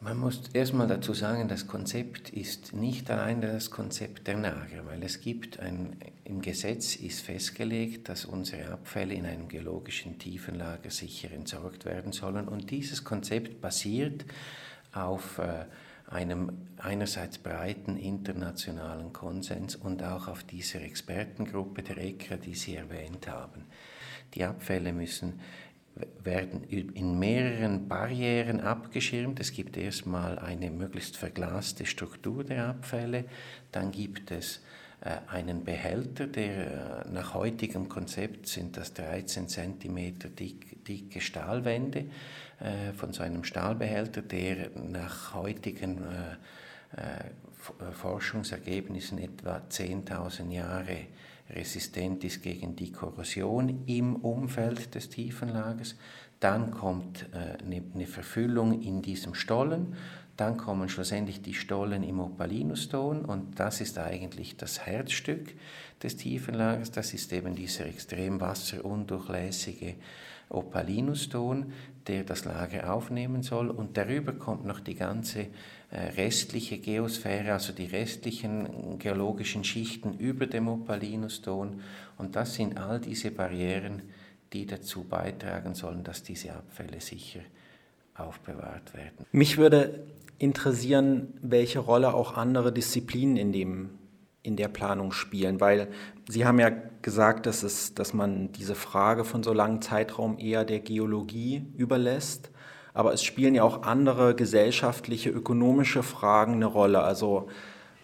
Man muss erstmal dazu sagen, das Konzept ist nicht allein das Konzept der Nager, weil es gibt ein, im Gesetz ist festgelegt, dass unsere Abfälle in einem geologischen Tiefenlager sicher entsorgt werden sollen und dieses Konzept basiert auf äh, einem einerseits breiten internationalen Konsens und auch auf dieser Expertengruppe der ECRA, die Sie erwähnt haben. Die Abfälle müssen werden in mehreren Barrieren abgeschirmt. Es gibt erstmal eine möglichst verglaste Struktur der Abfälle, dann gibt es äh, einen Behälter, der äh, nach heutigem Konzept sind das 13 cm dick, dicke Stahlwände äh, von so einem Stahlbehälter, der nach heutigen Forschungsergebnissen etwa 10.000 Jahre resistent ist gegen die Korrosion im Umfeld des Tiefenlagers. Dann kommt äh, eine, eine Verfüllung in diesem Stollen. Dann kommen schlussendlich die Stollen im Opalinuston und das ist eigentlich das Herzstück des Tiefenlagers. Das ist eben dieser extrem wasserundurchlässige Opalinuston, der das Lager aufnehmen soll. Und darüber kommt noch die ganze äh, restliche Geosphäre, also die restlichen geologischen Schichten über dem Opalinuston. Und das sind all diese Barrieren, die dazu beitragen sollen, dass diese Abfälle sicher aufbewahrt werden. Mich würde interessieren, welche Rolle auch andere Disziplinen in, dem, in der Planung spielen, weil Sie haben ja gesagt, dass, es, dass man diese Frage von so langem Zeitraum eher der Geologie überlässt, aber es spielen ja auch andere gesellschaftliche, ökonomische Fragen eine Rolle. Also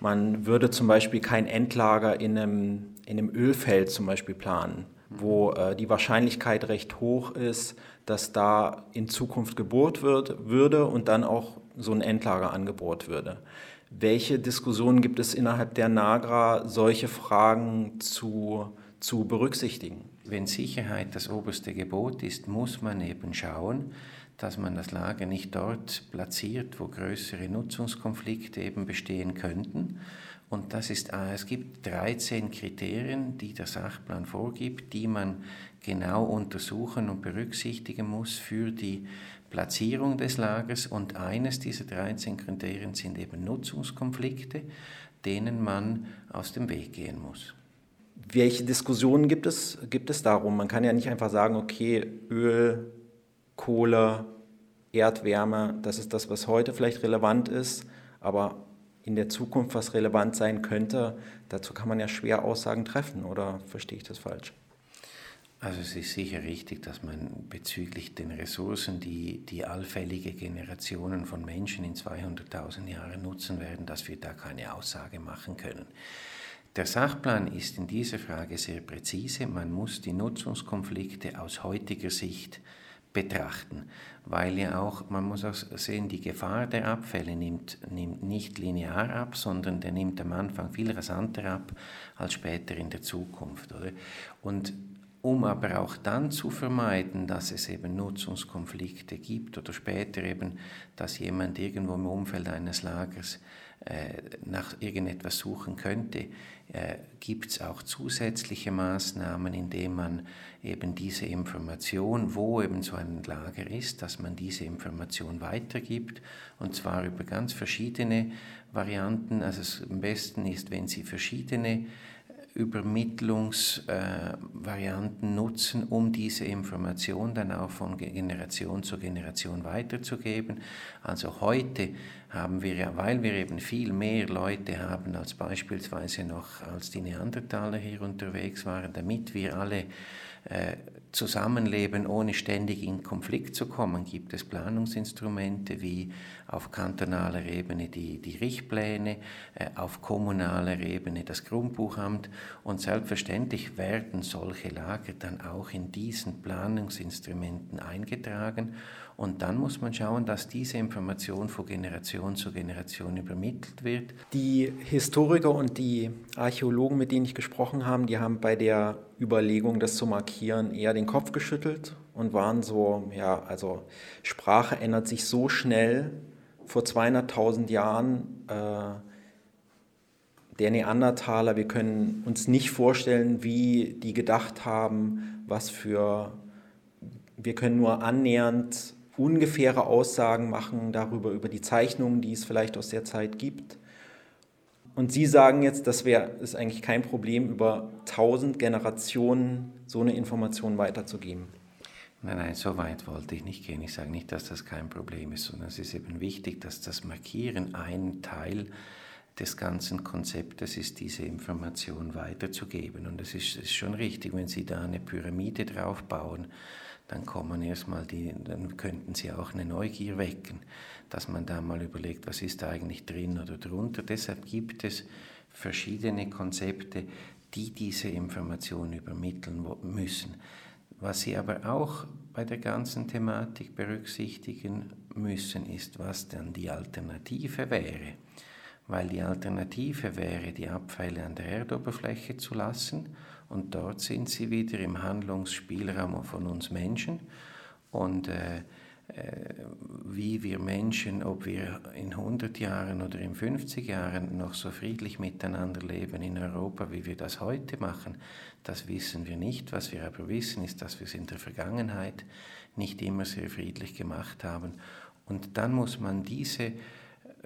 man würde zum Beispiel kein Endlager in einem, in einem Ölfeld zum Beispiel planen, wo äh, die Wahrscheinlichkeit recht hoch ist, dass da in Zukunft gebohrt wird, würde und dann auch so ein Endlager angebohrt würde. Welche Diskussionen gibt es innerhalb der NAGRA, solche Fragen zu, zu berücksichtigen? Wenn Sicherheit das oberste Gebot ist, muss man eben schauen, dass man das Lager nicht dort platziert, wo größere Nutzungskonflikte eben bestehen könnten. Und das ist, äh, es gibt 13 Kriterien, die der Sachplan vorgibt, die man genau untersuchen und berücksichtigen muss für die Platzierung des Lagers und eines dieser 13 Kriterien sind eben Nutzungskonflikte, denen man aus dem Weg gehen muss. Welche Diskussionen gibt es, gibt es darum? Man kann ja nicht einfach sagen, okay, Öl, Kohle, Erdwärme, das ist das, was heute vielleicht relevant ist, aber in der Zukunft, was relevant sein könnte, dazu kann man ja schwer Aussagen treffen, oder verstehe ich das falsch? Also es ist sicher richtig, dass man bezüglich den Ressourcen, die die allfällige Generationen von Menschen in 200.000 Jahren nutzen werden, dass wir da keine Aussage machen können. Der Sachplan ist in dieser Frage sehr präzise. Man muss die Nutzungskonflikte aus heutiger Sicht betrachten, weil ja auch, man muss auch sehen, die Gefahr der Abfälle nimmt, nimmt nicht linear ab, sondern der nimmt am Anfang viel rasanter ab als später in der Zukunft. Oder? Und um aber auch dann zu vermeiden, dass es eben Nutzungskonflikte gibt oder später eben, dass jemand irgendwo im Umfeld eines Lagers äh, nach irgendetwas suchen könnte, äh, gibt es auch zusätzliche Maßnahmen, indem man eben diese Information, wo eben so ein Lager ist, dass man diese Information weitergibt und zwar über ganz verschiedene Varianten. Also am besten ist, wenn Sie verschiedene Übermittlungsvarianten äh, nutzen, um diese Information dann auch von Generation zu Generation weiterzugeben. Also heute haben wir ja, weil wir eben viel mehr Leute haben als beispielsweise noch als die Neandertaler hier unterwegs waren, damit wir alle zusammenleben, ohne ständig in Konflikt zu kommen, gibt es Planungsinstrumente wie auf kantonaler Ebene die, die Richtpläne, äh, auf kommunaler Ebene das Grundbuchamt. Und selbstverständlich werden solche Lager dann auch in diesen Planungsinstrumenten eingetragen und dann muss man schauen, dass diese Information von Generation zu Generation übermittelt wird. Die Historiker und die Archäologen, mit denen ich gesprochen habe, die haben bei der Überlegung, das zu markieren, eher den Kopf geschüttelt und waren so, ja, also Sprache ändert sich so schnell. Vor 200.000 Jahren äh, der Neandertaler, wir können uns nicht vorstellen, wie die gedacht haben, was für, wir können nur annähernd ungefähre Aussagen machen darüber, über die Zeichnungen, die es vielleicht aus der Zeit gibt. Und Sie sagen jetzt, das wäre ist eigentlich kein Problem, über tausend Generationen so eine Information weiterzugeben. Nein, nein, so weit wollte ich nicht gehen. Ich sage nicht, dass das kein Problem ist, sondern es ist eben wichtig, dass das Markieren ein Teil des ganzen Konzeptes ist, diese Information weiterzugeben. Und es ist, ist schon richtig, wenn Sie da eine Pyramide draufbauen, dann kommen erstmal die, dann könnten sie auch eine Neugier wecken, dass man da mal überlegt, was ist da eigentlich drin oder drunter. Deshalb gibt es verschiedene Konzepte, die diese Information übermitteln müssen. Was Sie aber auch bei der ganzen Thematik berücksichtigen müssen, ist, was dann die Alternative wäre. Weil die Alternative wäre, die Abfälle an der Erdoberfläche zu lassen und dort sind sie wieder im Handlungsspielraum von uns Menschen. Und äh, wie wir Menschen, ob wir in 100 Jahren oder in 50 Jahren noch so friedlich miteinander leben in Europa, wie wir das heute machen, das wissen wir nicht. Was wir aber wissen, ist, dass wir es in der Vergangenheit nicht immer sehr friedlich gemacht haben. Und dann muss man diese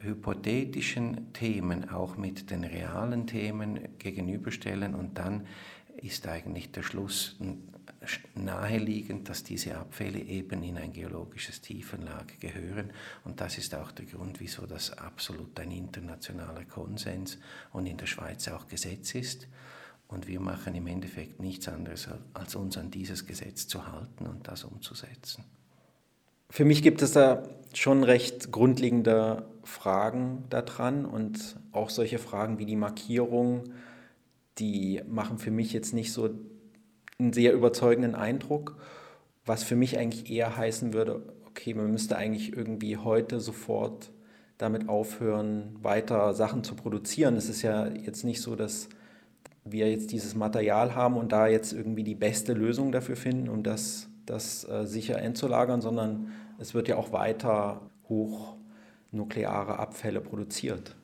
hypothetischen Themen auch mit den realen Themen gegenüberstellen und dann ist eigentlich der Schluss naheliegend, dass diese Abfälle eben in ein geologisches Tiefenlager gehören. Und das ist auch der Grund, wieso das absolut ein internationaler Konsens und in der Schweiz auch Gesetz ist. Und wir machen im Endeffekt nichts anderes, als uns an dieses Gesetz zu halten und das umzusetzen. Für mich gibt es da schon recht grundlegende Fragen daran und auch solche Fragen wie die Markierung, die machen für mich jetzt nicht so einen sehr überzeugenden Eindruck, was für mich eigentlich eher heißen würde, okay, man müsste eigentlich irgendwie heute sofort damit aufhören, weiter Sachen zu produzieren. Es ist ja jetzt nicht so, dass wir jetzt dieses Material haben und da jetzt irgendwie die beste Lösung dafür finden, um das, das äh, sicher entzulagern, sondern es wird ja auch weiter hochnukleare Abfälle produziert.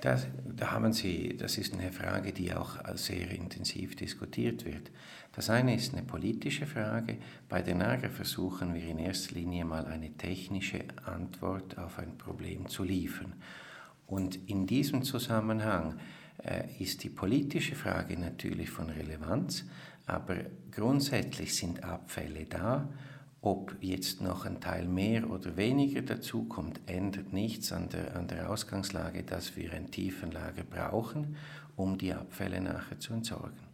Das, da haben Sie, das ist eine Frage, die auch sehr intensiv diskutiert wird. Das eine ist eine politische Frage. Bei der NAGA versuchen wir in erster Linie mal eine technische Antwort auf ein Problem zu liefern. Und in diesem Zusammenhang äh, ist die politische Frage natürlich von Relevanz, aber grundsätzlich sind Abfälle da ob jetzt noch ein Teil mehr oder weniger dazukommt, ändert nichts an der, an der Ausgangslage, dass wir ein Tiefenlager brauchen, um die Abfälle nachher zu entsorgen.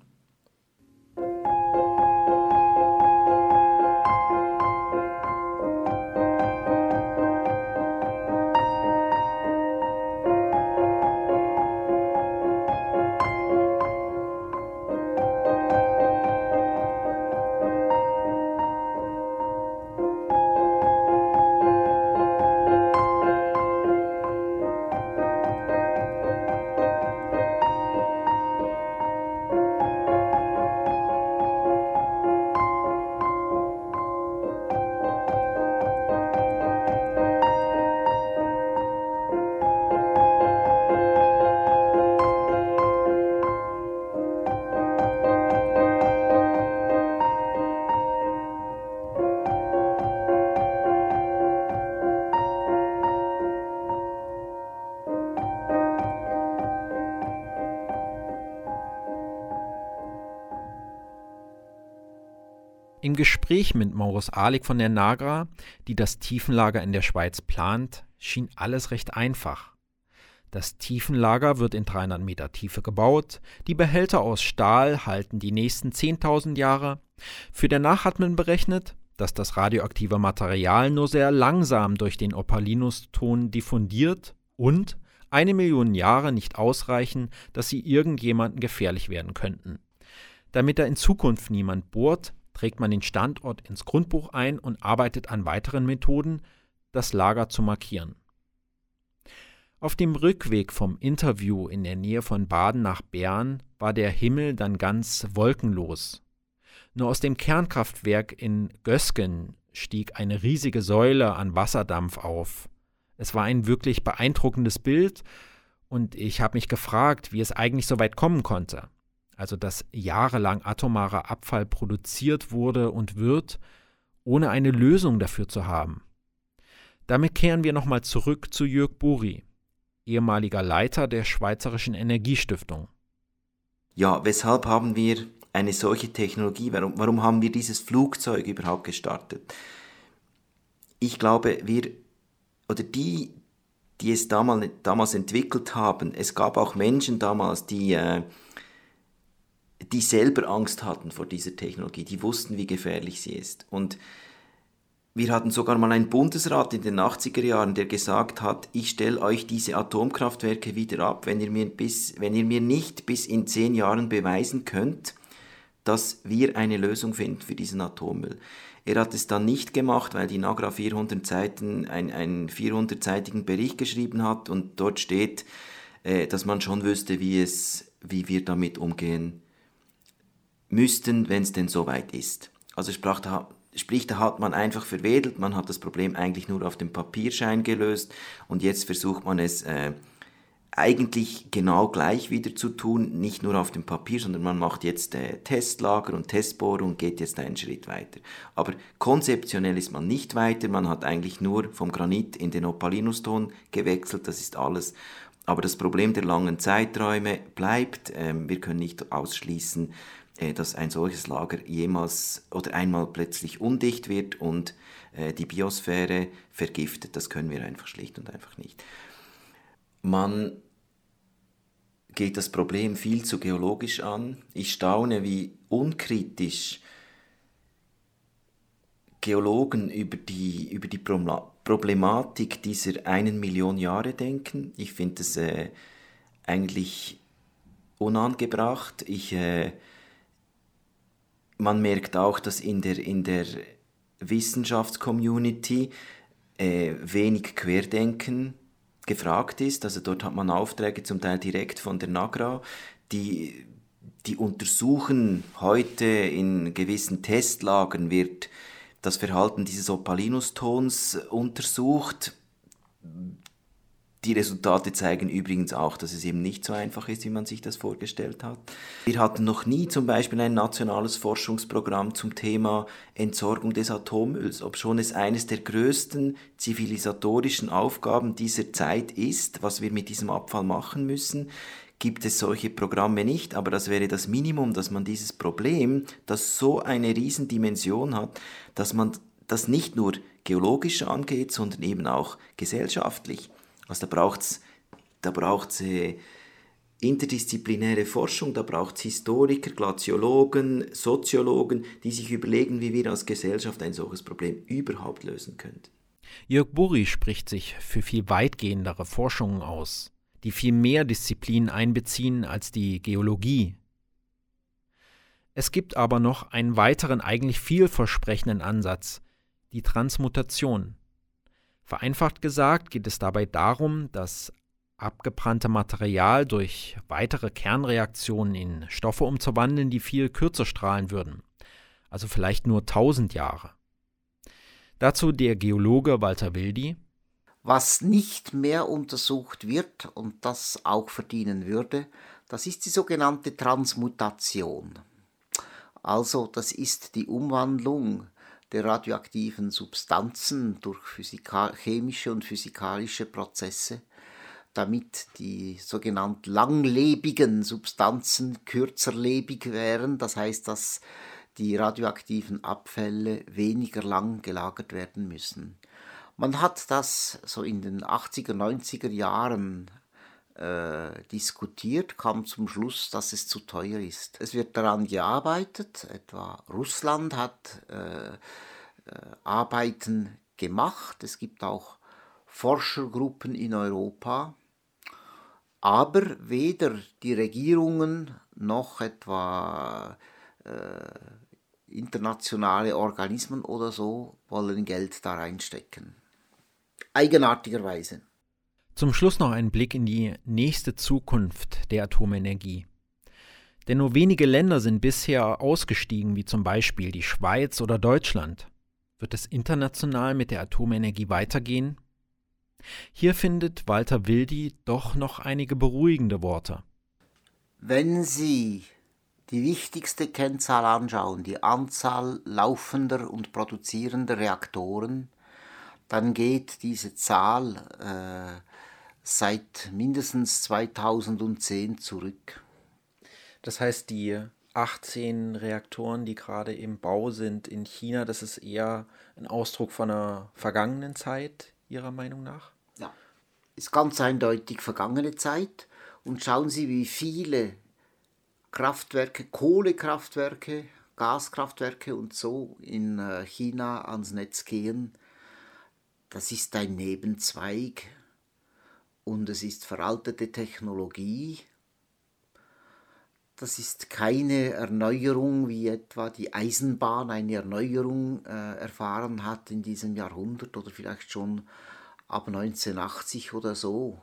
Gespräch mit Maurus Ahlig von der Nagra, die das Tiefenlager in der Schweiz plant, schien alles recht einfach. Das Tiefenlager wird in 300 Meter Tiefe gebaut, die Behälter aus Stahl halten die nächsten 10.000 Jahre. Für danach hat man berechnet, dass das radioaktive Material nur sehr langsam durch den Opalinuston diffundiert und eine Million Jahre nicht ausreichen, dass sie irgendjemandem gefährlich werden könnten. Damit da in Zukunft niemand bohrt, trägt man den Standort ins Grundbuch ein und arbeitet an weiteren Methoden, das Lager zu markieren. Auf dem Rückweg vom Interview in der Nähe von Baden nach Bern war der Himmel dann ganz wolkenlos. Nur aus dem Kernkraftwerk in Gösgen stieg eine riesige Säule an Wasserdampf auf. Es war ein wirklich beeindruckendes Bild, und ich habe mich gefragt, wie es eigentlich so weit kommen konnte also dass jahrelang atomarer Abfall produziert wurde und wird, ohne eine Lösung dafür zu haben. Damit kehren wir nochmal zurück zu Jörg Buri, ehemaliger Leiter der Schweizerischen Energiestiftung. Ja, weshalb haben wir eine solche Technologie? Warum, warum haben wir dieses Flugzeug überhaupt gestartet? Ich glaube, wir oder die, die es damals, damals entwickelt haben, es gab auch Menschen damals, die äh, die selber Angst hatten vor dieser Technologie, die wussten, wie gefährlich sie ist. Und wir hatten sogar mal einen Bundesrat in den 80er Jahren, der gesagt hat, ich stelle euch diese Atomkraftwerke wieder ab, wenn ihr, mir bis, wenn ihr mir nicht bis in zehn Jahren beweisen könnt, dass wir eine Lösung finden für diesen Atommüll. Er hat es dann nicht gemacht, weil die Nagra 400 Seiten, ein, einen 400-seitigen Bericht geschrieben hat und dort steht, äh, dass man schon wüsste, wie, es, wie wir damit umgehen müssten, wenn es denn soweit ist. Also sprach da, Sprich, da hat man einfach verwedelt, man hat das Problem eigentlich nur auf dem Papierschein gelöst und jetzt versucht man es äh, eigentlich genau gleich wieder zu tun, nicht nur auf dem Papier, sondern man macht jetzt äh, Testlager und Testbohrung geht jetzt einen Schritt weiter. Aber konzeptionell ist man nicht weiter, man hat eigentlich nur vom Granit in den Opalinuston gewechselt, das ist alles. Aber das Problem der langen Zeiträume bleibt, ähm, wir können nicht ausschließen, dass ein solches Lager jemals oder einmal plötzlich undicht wird und äh, die Biosphäre vergiftet. Das können wir einfach schlicht und einfach nicht. Man geht das Problem viel zu geologisch an. Ich staune, wie unkritisch Geologen über die, über die Problematik dieser einen Million Jahre denken. Ich finde es äh, eigentlich unangebracht. Ich äh, man merkt auch, dass in der, in der Wissenschaftscommunity äh, wenig Querdenken gefragt ist. Also dort hat man Aufträge zum Teil direkt von der NAGRA, die, die untersuchen heute in gewissen Testlagern wird das Verhalten dieses Opalinustons untersucht. Die Resultate zeigen übrigens auch, dass es eben nicht so einfach ist, wie man sich das vorgestellt hat. Wir hatten noch nie zum Beispiel ein nationales Forschungsprogramm zum Thema Entsorgung des Atommülls, obschon es eines der größten zivilisatorischen Aufgaben dieser Zeit ist, was wir mit diesem Abfall machen müssen gibt es solche Programme nicht, aber das wäre das Minimum, dass man dieses Problem, das so eine Riesendimension hat, dass man das nicht nur geologisch angeht, sondern eben auch gesellschaftlich. Also da braucht es da braucht's, äh, interdisziplinäre Forschung, da braucht es Historiker, Glaziologen, Soziologen, die sich überlegen, wie wir als Gesellschaft ein solches Problem überhaupt lösen könnten. Jörg Burri spricht sich für viel weitgehendere Forschungen aus, die viel mehr Disziplinen einbeziehen als die Geologie. Es gibt aber noch einen weiteren, eigentlich vielversprechenden Ansatz, die Transmutation. Vereinfacht gesagt geht es dabei darum, das abgebrannte Material durch weitere Kernreaktionen in Stoffe umzuwandeln, die viel kürzer strahlen würden, also vielleicht nur 1000 Jahre. Dazu der Geologe Walter Wildi. Was nicht mehr untersucht wird und das auch verdienen würde, das ist die sogenannte Transmutation. Also das ist die Umwandlung der radioaktiven Substanzen durch chemische und physikalische Prozesse, damit die sogenannten langlebigen Substanzen kürzerlebig wären. Das heißt, dass die radioaktiven Abfälle weniger lang gelagert werden müssen. Man hat das so in den 80er, 90er Jahren äh, diskutiert, kam zum Schluss, dass es zu teuer ist. Es wird daran gearbeitet, etwa Russland hat äh, äh, Arbeiten gemacht, es gibt auch Forschergruppen in Europa, aber weder die Regierungen noch etwa äh, internationale Organismen oder so wollen Geld da reinstecken. Eigenartigerweise. Zum Schluss noch ein Blick in die nächste Zukunft der Atomenergie. Denn nur wenige Länder sind bisher ausgestiegen, wie zum Beispiel die Schweiz oder Deutschland. Wird es international mit der Atomenergie weitergehen? Hier findet Walter Wildi doch noch einige beruhigende Worte. Wenn Sie die wichtigste Kennzahl anschauen, die Anzahl laufender und produzierender Reaktoren, dann geht diese Zahl äh, seit mindestens 2010 zurück. Das heißt, die 18 Reaktoren, die gerade im Bau sind in China, das ist eher ein Ausdruck von einer vergangenen Zeit, Ihrer Meinung nach? Ja, ist ganz eindeutig vergangene Zeit. Und schauen Sie, wie viele Kraftwerke, Kohlekraftwerke, Gaskraftwerke und so in äh, China ans Netz gehen. Das ist ein Nebenzweig und es ist veraltete Technologie. Das ist keine Erneuerung, wie etwa die Eisenbahn eine Erneuerung äh, erfahren hat in diesem Jahrhundert oder vielleicht schon ab 1980 oder so.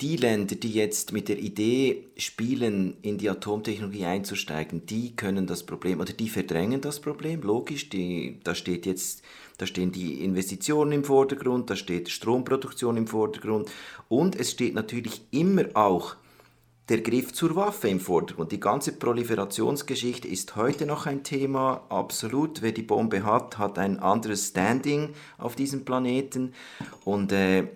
Die Länder, die jetzt mit der Idee spielen, in die Atomtechnologie einzusteigen, die können das Problem oder die verdrängen das Problem, logisch. Die, da steht jetzt, da stehen die Investitionen im Vordergrund, da steht Stromproduktion im Vordergrund und es steht natürlich immer auch der Griff zur Waffe im Vordergrund. Die ganze Proliferationsgeschichte ist heute noch ein Thema, absolut. Wer die Bombe hat, hat ein anderes Standing auf diesem Planeten und äh,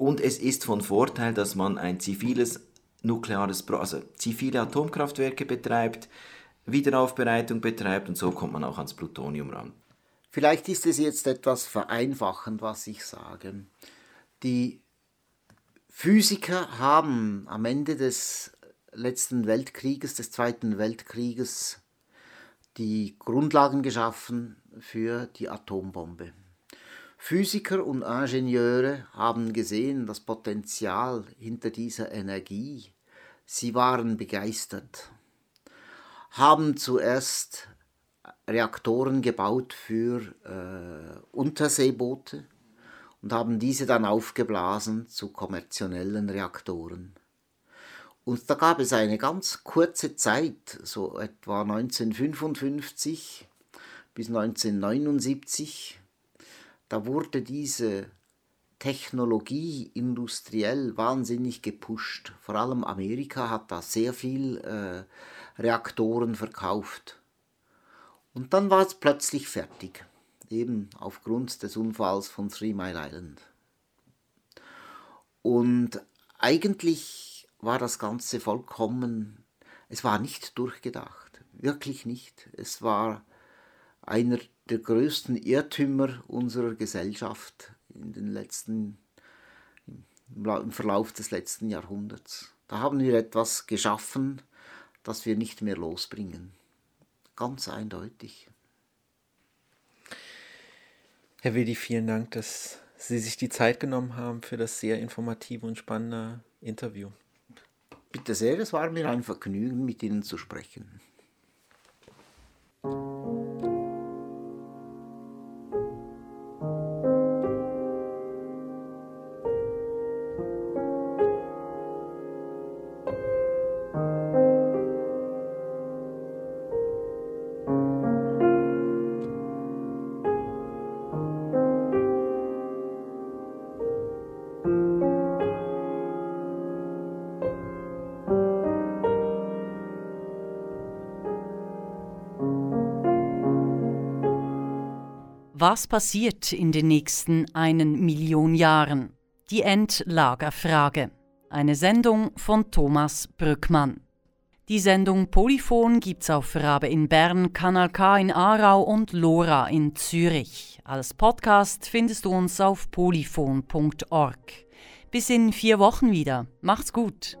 und es ist von Vorteil, dass man ein ziviles nukleares, also zivile Atomkraftwerke betreibt, Wiederaufbereitung betreibt und so kommt man auch ans Plutonium ran. Vielleicht ist es jetzt etwas vereinfachend, was ich sage. Die Physiker haben am Ende des letzten Weltkrieges, des Zweiten Weltkrieges, die Grundlagen geschaffen für die Atombombe. Physiker und Ingenieure haben gesehen das Potenzial hinter dieser Energie. Sie waren begeistert, haben zuerst Reaktoren gebaut für äh, Unterseeboote und haben diese dann aufgeblasen zu kommerziellen Reaktoren. Und da gab es eine ganz kurze Zeit, so etwa 1955 bis 1979, da wurde diese Technologie industriell wahnsinnig gepusht. Vor allem Amerika hat da sehr viel äh, Reaktoren verkauft. Und dann war es plötzlich fertig, eben aufgrund des Unfalls von Three Mile Island. Und eigentlich war das Ganze vollkommen, es war nicht durchgedacht, wirklich nicht. Es war einer der größten Irrtümer unserer Gesellschaft in den letzten, im Verlauf des letzten Jahrhunderts. Da haben wir etwas geschaffen, das wir nicht mehr losbringen. Ganz eindeutig. Herr Willi, vielen Dank, dass Sie sich die Zeit genommen haben für das sehr informative und spannende Interview. Bitte sehr, es war mir ein Vergnügen, mit Ihnen zu sprechen. Was passiert in den nächsten einen Million Jahren? Die Endlagerfrage. Eine Sendung von Thomas Brückmann. Die Sendung Polyphon gibt's auf Rabe in Bern, Kanal K in Aarau und Lora in Zürich. Als Podcast findest du uns auf polyphon.org. Bis in vier Wochen wieder. Macht's gut.